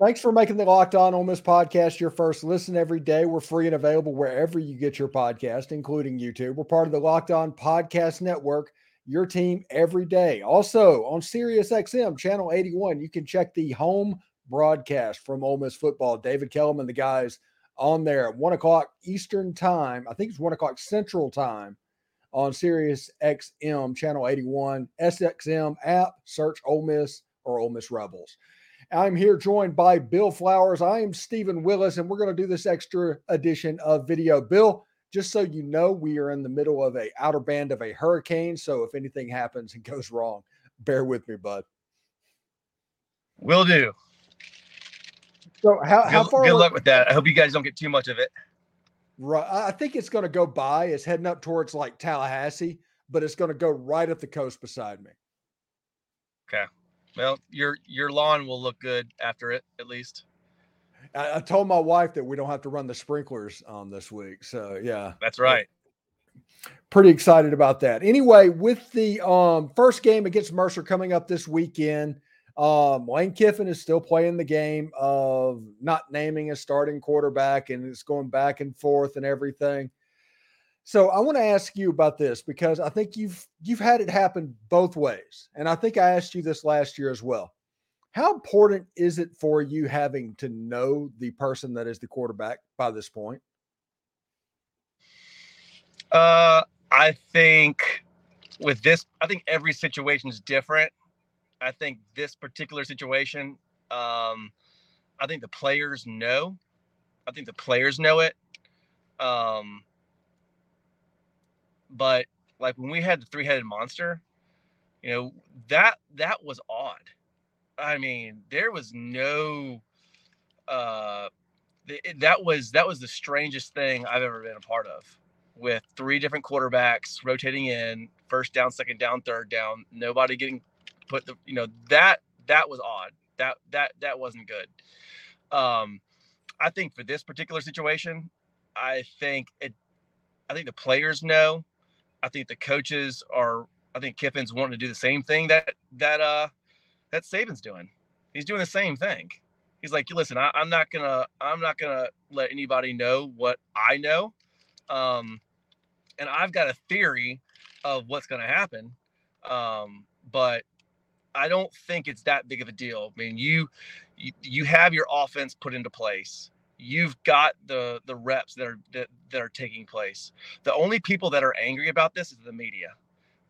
Thanks for making the Locked On Ole Miss podcast your first listen every day. We're free and available wherever you get your podcast, including YouTube. We're part of the Locked On Podcast Network, your team every day. Also on SiriusXM channel 81, you can check the home broadcast from Ole Miss football. David Kellum and the guys on there at one o'clock Eastern time. I think it's one o'clock Central time on Sirius XM, channel 81, SXM app, search Ole Miss or Ole Miss Rebels. I'm here joined by Bill Flowers. I am Steven Willis, and we're going to do this extra edition of video. Bill, just so you know, we are in the middle of a outer band of a hurricane. So if anything happens and goes wrong, bear with me, bud. Will do. So how, how good, far? Good luck with that. I hope you guys don't get too much of it. Right. I think it's going to go by. It's heading up towards like Tallahassee, but it's going to go right up the coast beside me. Okay. Well, your your lawn will look good after it, at least. I, I told my wife that we don't have to run the sprinklers um, this week. So yeah, that's right. Pretty excited about that. Anyway, with the um, first game against Mercer coming up this weekend, um, Lane Kiffin is still playing the game of not naming a starting quarterback, and it's going back and forth and everything. So I want to ask you about this because I think you've you've had it happen both ways, and I think I asked you this last year as well. How important is it for you having to know the person that is the quarterback by this point? Uh, I think with this, I think every situation is different. I think this particular situation, um, I think the players know. I think the players know it. Um, but like when we had the three-headed monster, you know that that was odd. I mean, there was no. Uh, that was that was the strangest thing I've ever been a part of. With three different quarterbacks rotating in, first down, second down, third down, nobody getting put the you know that that was odd. That that that wasn't good. Um, I think for this particular situation, I think it. I think the players know. I think the coaches are. I think Kiffin's wanting to do the same thing that that uh that Saban's doing. He's doing the same thing. He's like, listen, I, am not gonna I'm not gonna let anybody know what I know. Um, and I've got a theory of what's gonna happen. Um, but I don't think it's that big of a deal. I mean, you, you you have your offense put into place. You've got the the reps that are that, that are taking place. The only people that are angry about this is the media.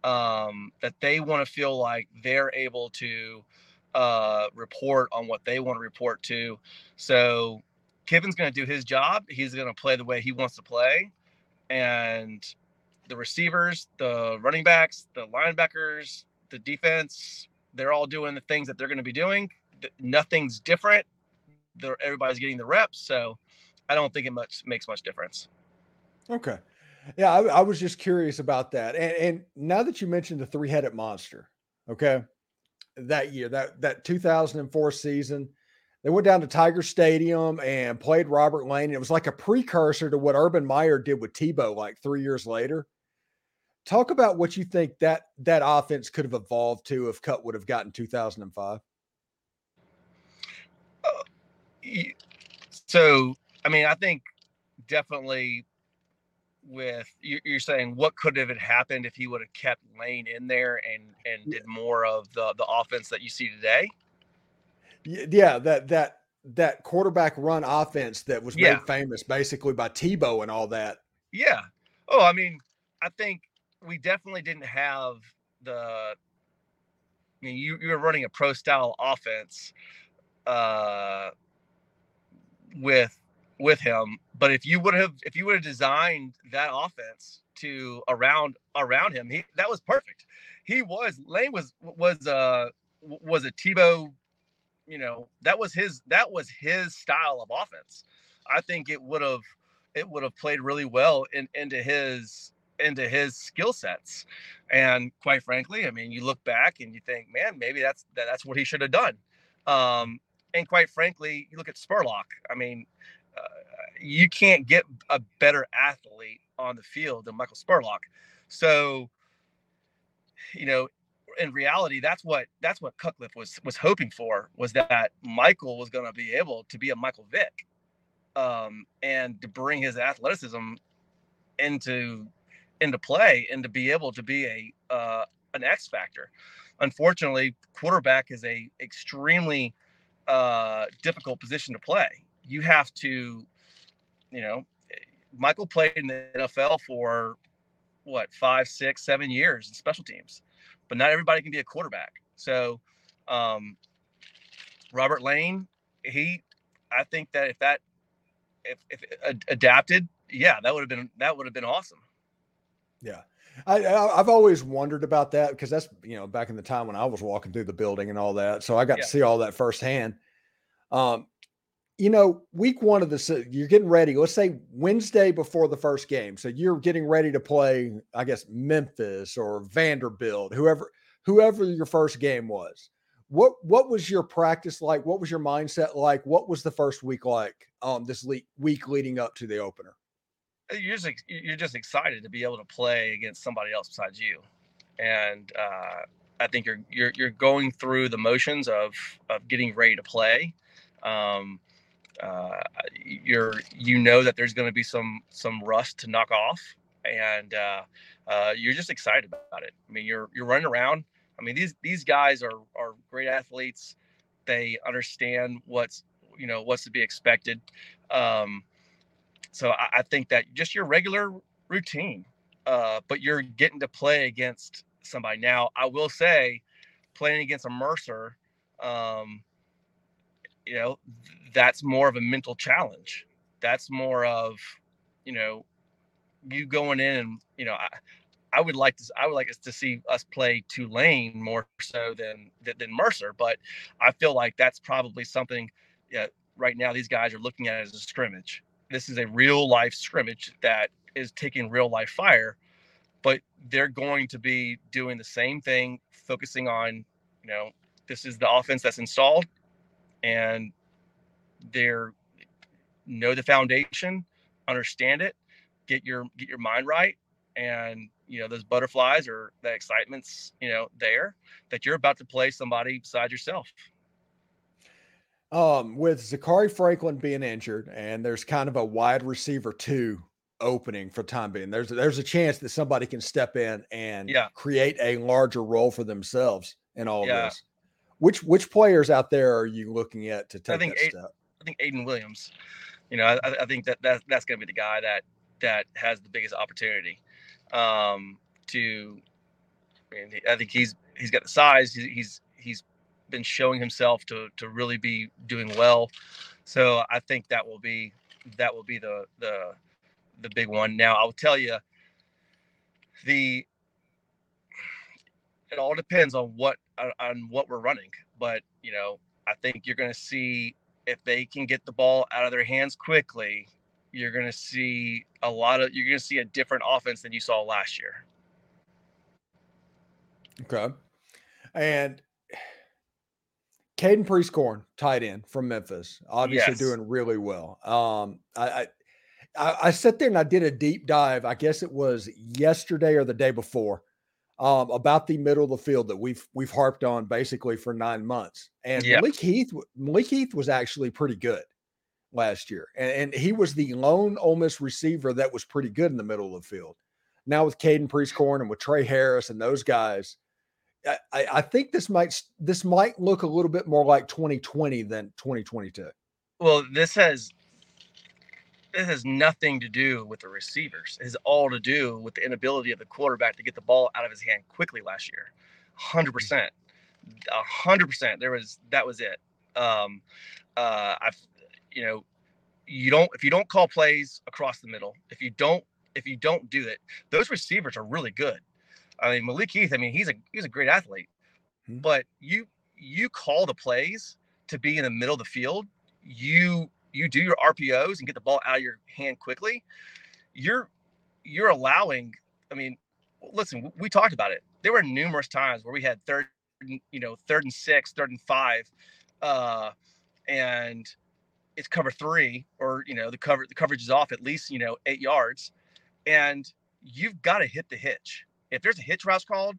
Um, that they want to feel like they're able to uh, report on what they want to report to. So Kiffin's going to do his job. He's going to play the way he wants to play, and the receivers, the running backs, the linebackers, the defense, they're all doing the things that they're going to be doing. Nothing's different. Everybody's getting the reps, so I don't think it much makes much difference. Okay, yeah, I, I was just curious about that. And, and now that you mentioned the three-headed monster, okay, that year, that that 2004 season, they went down to Tiger Stadium and played Robert Lane. It was like a precursor to what Urban Meyer did with Tebow like three years later. Talk about what you think that that offense could have evolved to if Cut would have gotten 2005. Uh, so, I mean, I think definitely with you're saying what could have happened if he would have kept Lane in there and and did more of the the offense that you see today. Yeah, that that that quarterback run offense that was yeah. made famous basically by Tebow and all that. Yeah. Oh, I mean, I think we definitely didn't have the. I mean, you you were running a pro style offense, uh, with with him. But if you would have if you would have designed that offense to around around him, he that was perfect. He was Lane was was uh was a Tebow, you know, that was his that was his style of offense. I think it would have it would have played really well in, into his into his skill sets. And quite frankly, I mean, you look back and you think, man, maybe that's that, that's what he should have done. Um, and quite frankly, you look at Spurlock. I mean, uh, you can't get a better athlete on the field than Micheal Spurlock. So, you know, in reality, that's what that's what Cutcliffe was was hoping for was that Michael was going to be able to be a Michael Vick, um, and to bring his athleticism into into play and to be able to be a uh, an X factor. Unfortunately, quarterback is a extremely uh, difficult position to play. You have to, you know, Michael played in the NFL for what five, six, seven years in special teams, but not everybody can be a quarterback. So, um, Robert Lane, he, I think that if that, if, if adapted, yeah, that would have been that would have been awesome. Yeah. I, have always wondered about that because that's you know back in the time when I was walking through the building and all that, so I got yeah. to see all that firsthand. Um, you know, week one of the you're getting ready. Let's say Wednesday before the first game, so you're getting ready to play. I guess Memphis or Vanderbilt, whoever whoever your first game was. What what was your practice like? What was your mindset like? What was the first week like? Um, this le- week leading up to the opener. Uh, you're just you're just excited to be able to play against somebody else besides you, and uh, I think you're you're you're going through the motions of of getting ready to play. Um, uh, you're you know that there's going to be some some rust to knock off, and uh, uh, you're just excited about it. I mean, you're you're running around. I mean, these these guys are are great athletes. They understand what's you know what's to be expected. Um, so I, I, think that just your regular routine, uh, but you're getting to play against somebody. Now, I will say, playing against a Mercer, um, you know, that's more of a mental challenge. That's more of, you know, you going in and you know, I, I would like to I would like us to see us play Tulane more so than than Mercer, but I feel like that's probably something. Yeah, right now these guys are looking at as a scrimmage this is a real life scrimmage that is taking real life fire but they're going to be doing the same thing focusing on you know this is the offense that's installed and they're know the foundation understand it get your get your mind right and you know those butterflies or that excitement's you know there that you're about to play somebody beside yourself um, with Zakhari Franklin being injured, and there's kind of a wide receiver two opening for time being. There's there's a chance that somebody can step in and yeah. create a larger role for themselves in all yeah. this. Which which players out there are you looking at to take I think that Ayden, step? I think Ayden Williams. You know, I, I think that, that that's going to be the guy that that has the biggest opportunity um, to. I, mean, I think he's he's got the size. He's he's, he's been showing himself to to really be doing well. So I think that will be that will be the the the big one. Now I'll tell you the it all depends on what on what we're running, but you know I think you're going to see if they can get the ball out of their hands quickly, you're going to see a lot of you're going to see a different offense than you saw last year. Okay. And Caden Prieskorn, tight end from Memphis, obviously yes. doing really well. Um, I, I, I sat there and I did a deep dive. I guess it was yesterday or the day before um, about the middle of the field that we've we've harped on basically for nine months. And yep. Malik Heath, Malik Heath was actually pretty good last year, and, and, he was the lone Ole Miss receiver that was pretty good in the middle of the field. Now with Caden Prieskorn and with Tre Harris and those guys, I, I think this might this might look a little bit more like 2020 than 2022. Well, this has this has nothing to do with the receivers. It has all to do with the inability of the quarterback to get the ball out of his hand quickly last year. Hundred percent, hundred percent. There was that was it. Um, uh, I've you know you don't if you don't call plays across the middle, if you don't if you don't do it, those receivers are really good. I mean, Malik Heath. I mean, he's a he's a great athlete, mm-hmm. but you you call the plays to be in the middle of the field. You you do your RPOs and get the ball out of your hand quickly. You're you're allowing. I mean, listen, we talked about it. There were numerous times where we had third, you know, third and six, third and five, uh, and it's cover three, or you know, the cover the coverage is off at least you know eight yards, and you've got to hit the hitch if there's a hitch route called,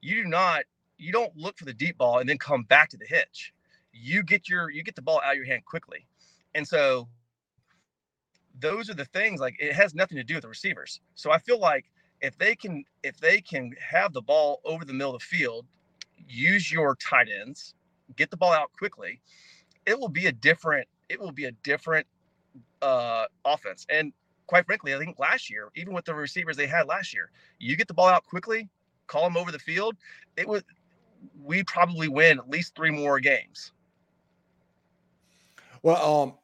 you do not you don't look for the deep ball and then come back to the hitch. You get your you get the ball out of your hand quickly. And so those are the things like it has nothing to do with the receivers. So I feel like if they can if they can have the ball over the middle of the field, use your tight ends, get the ball out quickly, it will be a different it will be a different uh offense. And quite frankly, I think last year, even with the receivers they had last year, you get the ball out quickly, call them over the field, it was we probably win at least three more games. Well, um,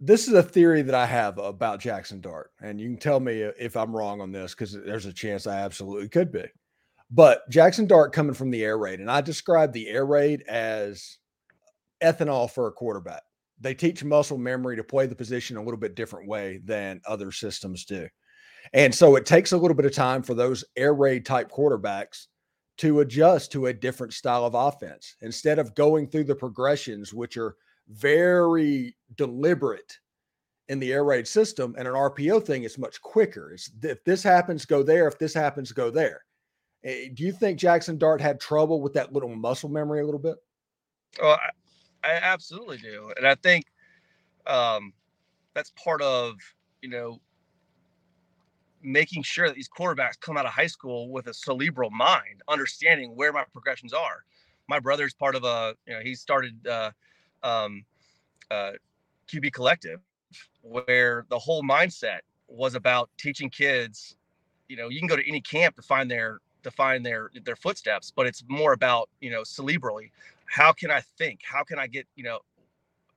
this is a theory that I have about Jackson Dart, and you can tell me if I'm wrong on this because there's a chance I absolutely could be. But Jackson Dart coming from the air raid, and I describe the air raid as ethanol for a quarterback. They teach muscle memory to play the position a little bit different way than other systems do. And so it takes a little bit of time for those air raid type quarterbacks to adjust to a different style of offense instead of going through the progressions, which are very deliberate in the air raid system. And an RPO thing is much quicker. It's if this happens, go there. If this happens, go there. Eh, do you think Jackson Dart had trouble with that little muscle memory a little bit? Oh, I, absolutely do, and I think um, that's part of you know making sure that these quarterbacks come out of high school with a cerebral mind, understanding where my progressions are. My brother's part of a, you know, he started uh, um, uh, QB Collective, where the whole mindset was about teaching kids. You know, you can go to any camp to find their to find their their footsteps, but it's more about you know cerebrally. How can I think? How can I get you know?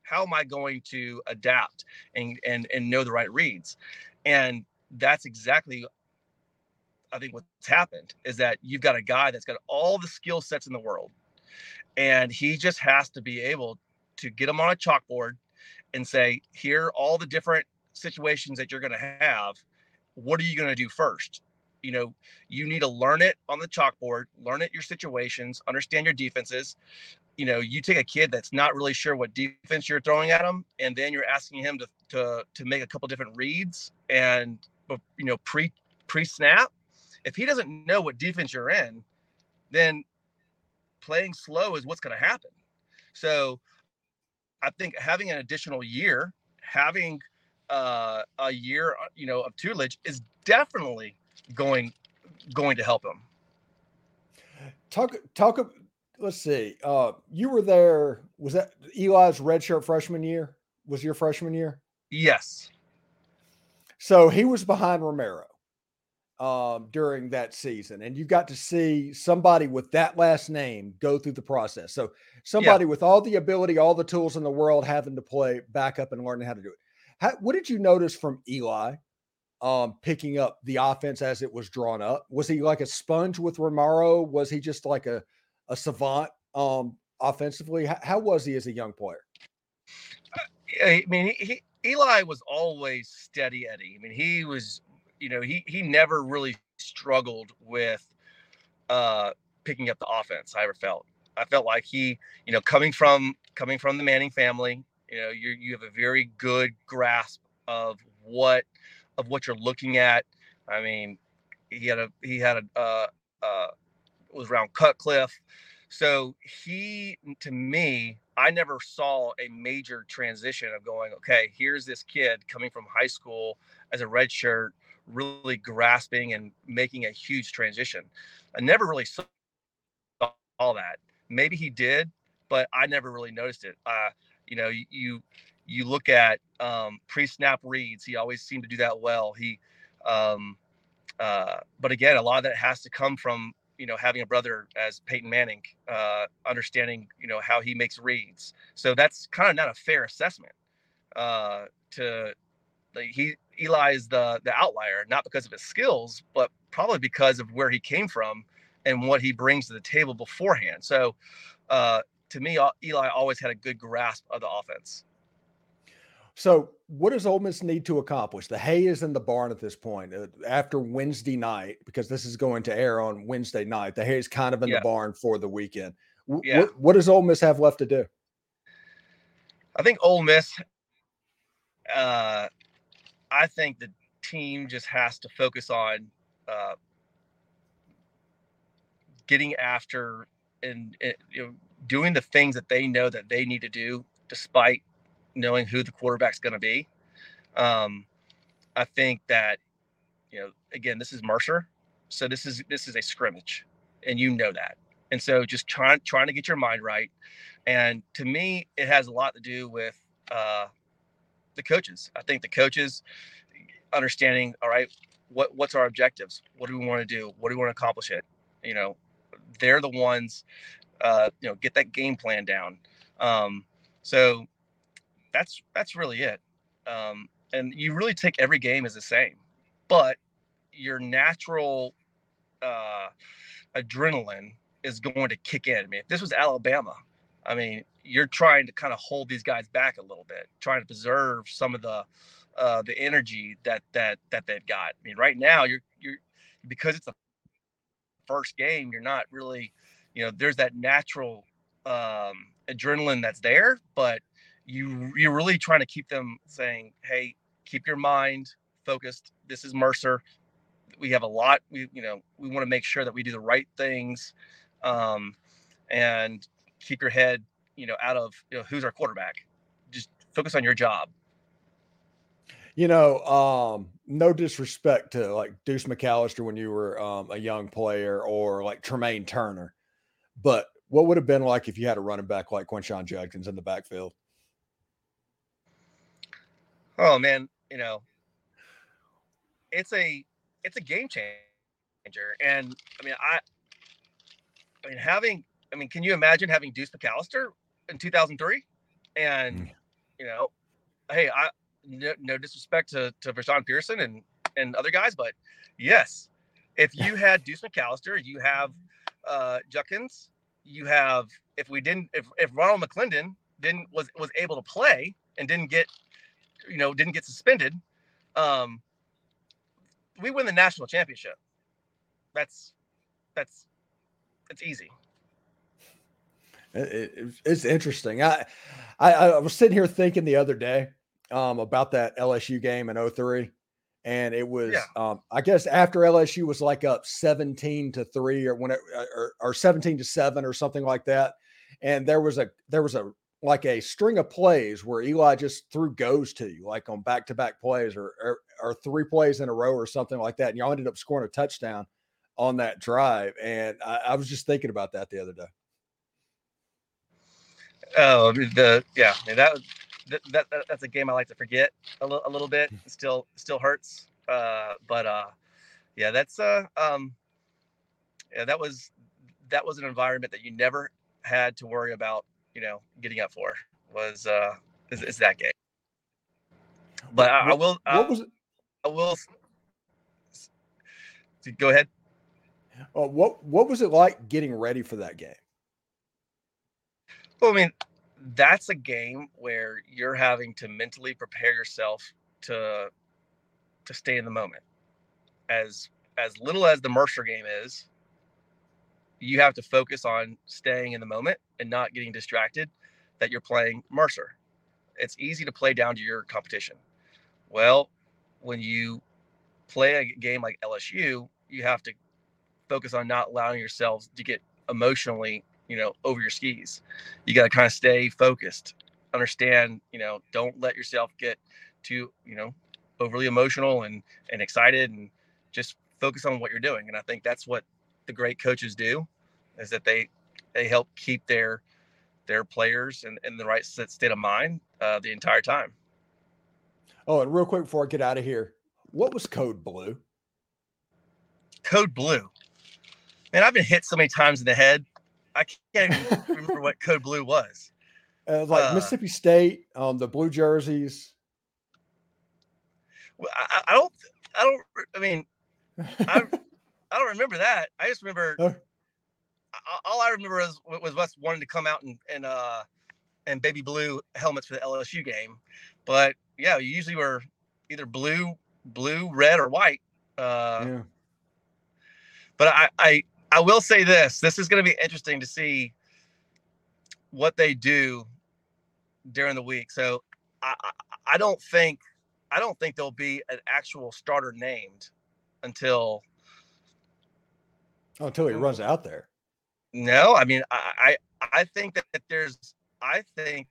How am I going to adapt and and and know the right reads? And that's exactly I think what's happened is that you've got a guy that's got all the skill sets in the world, and he just has to be able to get them on a chalkboard and say, here are all the different situations that you're going to have. What are you going to do first? You know, you need to learn it on the chalkboard, learn it your situations, understand your defenses. You know, you take a kid that's not really sure what defense you're throwing at him, and then you're asking him to to to make a couple different reads and you know pre pre snap. If he doesn't know what defense you're in, then playing slow is what's going to happen. So I think having an additional year, having uh, a year, uh, you know, of tutelage is definitely going going to help him. Talk talk. Let's see. Uh, you were there. Was that Eli's redshirt freshman year? Was your freshman year? Yes. So he was behind Romaro um, during that season, and you got to see somebody with that last name go through the process. So somebody yeah. with all the ability, all the tools in the world, having to play backup and learning how to do it. How, what did you notice from Eli um, picking up the offense as it was drawn up? Was he like a sponge with Romaro? Was he just like a a savant um, offensively? How, how was he as a young player? Uh, I mean, he, Eli was always steady Eddie. I mean, he was you know, he he never really struggled with uh picking up the offense. I ever felt. I felt like he, you know, coming from coming from the Manning family, you know, you you have a very good grasp of what of what you're looking at. I mean, he had a he had a uh, uh was around Cutcliffe. So he to me, I never saw a major transition of going, okay, here's this kid coming from high school as a red shirt really grasping and making a huge transition. I never really saw all that. Maybe he did, but I never really noticed it. Uh, you know, you look at um, pre-snap reads. He always seemed to do that well. He, um, uh, but again, a lot of that has to come from you know having a brother as Peyton Manning, uh, understanding you know how he makes reads. So that's kind of not a fair assessment uh, to like he Eli is the the outlier, not because of his skills, but probably because of where he came from and what he brings to the table beforehand. So, uh, to me, Eli always had a good grasp of the offense. So, what does Ole Miss need to accomplish? The hay is in the barn at this point. Uh, after Wednesday night, because this is going to air on Wednesday night, the hay is kind of in yeah. the barn for the weekend. W- yeah. What, what does Ole Miss have left to do? I think Ole Miss uh, I think the team just has to focus on uh, getting after and, and you know doing the things that they know that they need to do despite knowing who the quarterback's going to be. Um, I think that you know again this is Mercer, so this is this is a scrimmage, and you know that. And so just trying trying to get your mind right. And to me, it has a lot to do with uh, the coaches. I think the coaches understanding, all right, what what's our objectives? What do we want to do? What do we want to accomplish it? You know, they're the ones, uh, you know, get that game plan down. Um, so that's that's really it. Um, and you really take every game as the same, but your natural uh, adrenaline is going to kick in. I mean, if this was Alabama, I mean, you're trying to kind of hold these guys back a little bit, trying to preserve some of the uh, the energy that that that they've got. I mean, right now you're you're because it's the first game, you're not really, you know, there's that natural um, adrenaline that's there, but you you're really trying to keep them saying, "Hey, keep your mind focused. This is Mercer. We have a lot. We you know we want to make sure that we do the right things, um, and keep your head you know out of you know who's our quarterback. Just focus on your job." You know, um, no disrespect to like Deuce McAllister when you were um, a young player or like Tremaine Turner, but what would have been like if you had a running back like Quinshon Judkins in the backfield? Oh man, you know, it's a it's a game changer, and I mean, I, I mean, having, I mean, can you imagine having Deuce McAllister in 2003, and mm. you know, hey, I no, no disrespect to to Vashon Pearson and and other guys, but yes, if you had Deuce McAllister, you have uh Judkins, you have if we didn't if if Ronald McClendon didn't was was able to play and didn't get you know, didn't get suspended, um, we win the national championship. That's that's that's easy. It, it, it's interesting. I, I, I was sitting here thinking the other day um, about that LSU game in 03 and it was yeah. um, I guess after LSU was like up 17 to 3 or when it, or, or 17 to 7 or something like that and there was a there was a like a string of plays where Eli just threw goes to you, like on back to back plays or, or, or three plays in a row or something like that, and y'all ended up scoring a touchdown on that drive. And I, I was just thinking about that the other day. Oh, the yeah, that, that that that's a game I like to forget a little a little bit. It still still hurts, uh, but uh, yeah, that's uh um, yeah, that was that was an environment that you never had to worry about you know, getting up for was uh is, is that game. But I, I will. I, what was it? I will. Go ahead. Uh, what What was it like getting ready for that game? Well, I mean, that's a game where you're having to mentally prepare yourself to to stay in the moment. As as little as the Mercer game is, you have to focus on staying in the moment and not getting distracted that you're playing Mercer. It's easy to play down to your competition. Well, when you play a game like LSU, you have to focus on not allowing yourselves to get emotionally, you know, over your skis. You got to kind of stay focused. Understand, you know, don't let yourself get too, you know, overly emotional and and excited and just focus on what you're doing. And I think that's what the great coaches do is that they they help keep their their players in, in the right state of mind uh, the entire time. Oh, and real quick before I get out of here, what was Code Blue? Code Blue. Man, I've been hit so many times in the head. I can't even remember what Code Blue was. Uh, was like uh, Mississippi State, um, the blue jerseys. I, I don't. I don't. I mean, I, I don't remember that. I just remember all I remember was was West wanting to come out and and uh and baby blue helmets for the LSU game, but yeah, you usually were either blue, blue, red, or white. Uh, yeah. But I, I I will say this: this is going to be interesting to see what they do during the week. So I, I, I don't think I don't think there'll be an actual starter named until oh, until he runs out there No, I mean, I I, I think that, that there's I think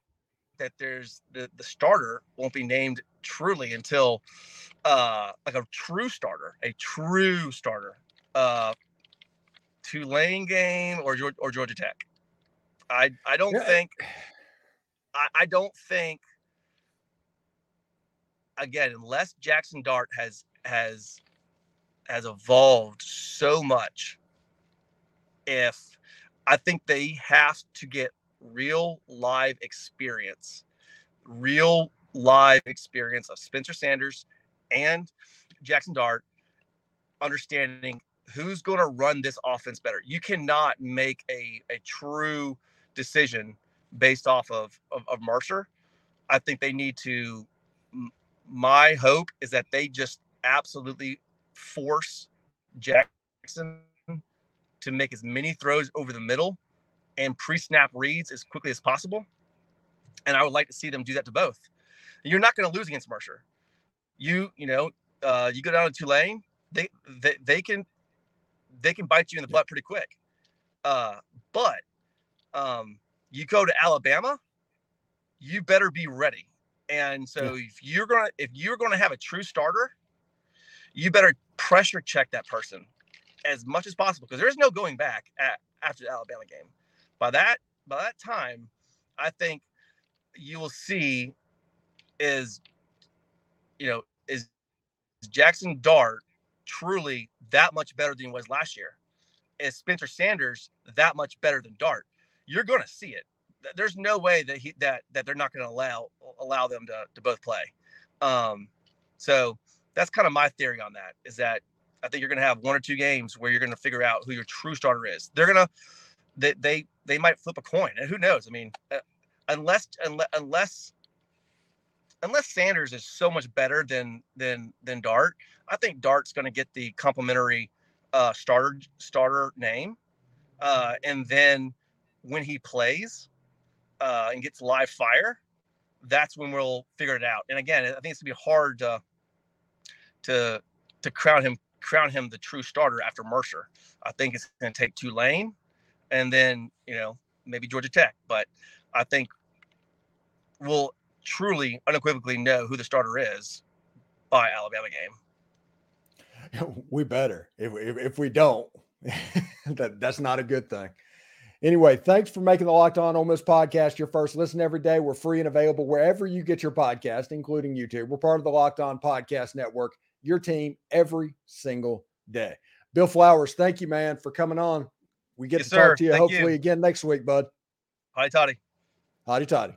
that there's the the starter won't be named truly until uh like a true starter, a true starter. Uh Tulane game or or Georgia Tech. I I don't yeah. think I, I don't think again unless Jackson Dart has has has evolved so much if I think they have to get real live experience, real live experience of Spencer Sanders and Jackson Dart, understanding who's going to run this offense better. You cannot make a, a true decision based off of, of, of Mercer. I think they need to. My hope is that they just absolutely force Jackson to make as many throws over the middle and pre-snap reads as quickly as possible. And I would like to see them do that to both. You're not going to lose against Mercer. You, you know, uh, you go down to Tulane, they, they they can they can bite you in the butt pretty quick. Uh, but um, you go to Alabama, you better be ready. And so if you're gonna if you're gonna have a true starter, you better pressure check that person as much as possible because there's no going back at, after the Alabama game. By that by that time, I think you will see is you know is Jackson Dart truly that much better than he was last year? Is Spencer Sanders that much better than Dart? You're going to see it. There's no way that he that that they're not going to allow allow them to to both play. Um, so that's kind of my theory on that. Is that I think you're going to have one or two games where you're going to figure out who your true starter is. They're going to they they they might flip a coin, and who knows? I mean, uh, unless unless unless unless Sanders is so much better than than than Dart, I think Dart's going to get the complimentary uh, starter starter name, uh, and then when he plays uh, and gets live fire, that's when we'll figure it out. And again, I think it's gonna be hard to to to crown him crown him the true starter after Mercer. I think it's going to take Tulane, and then you know maybe Georgia Tech. But I think we'll truly unequivocally know who the starter is by Alabama game. We better. If if, if we don't, that that's not a good thing. Anyway, thanks for making the Locked On Ole Miss podcast your first listen every day. We're free and available wherever you get your podcast, including YouTube. We're part of the Locked On Podcast Network your team every single day. Bill Flowers, thank you, man, for coming on. We get yes, to talk to you thank hopefully you. again next week, bud. Hi, Toddy. Howdy, Toddy.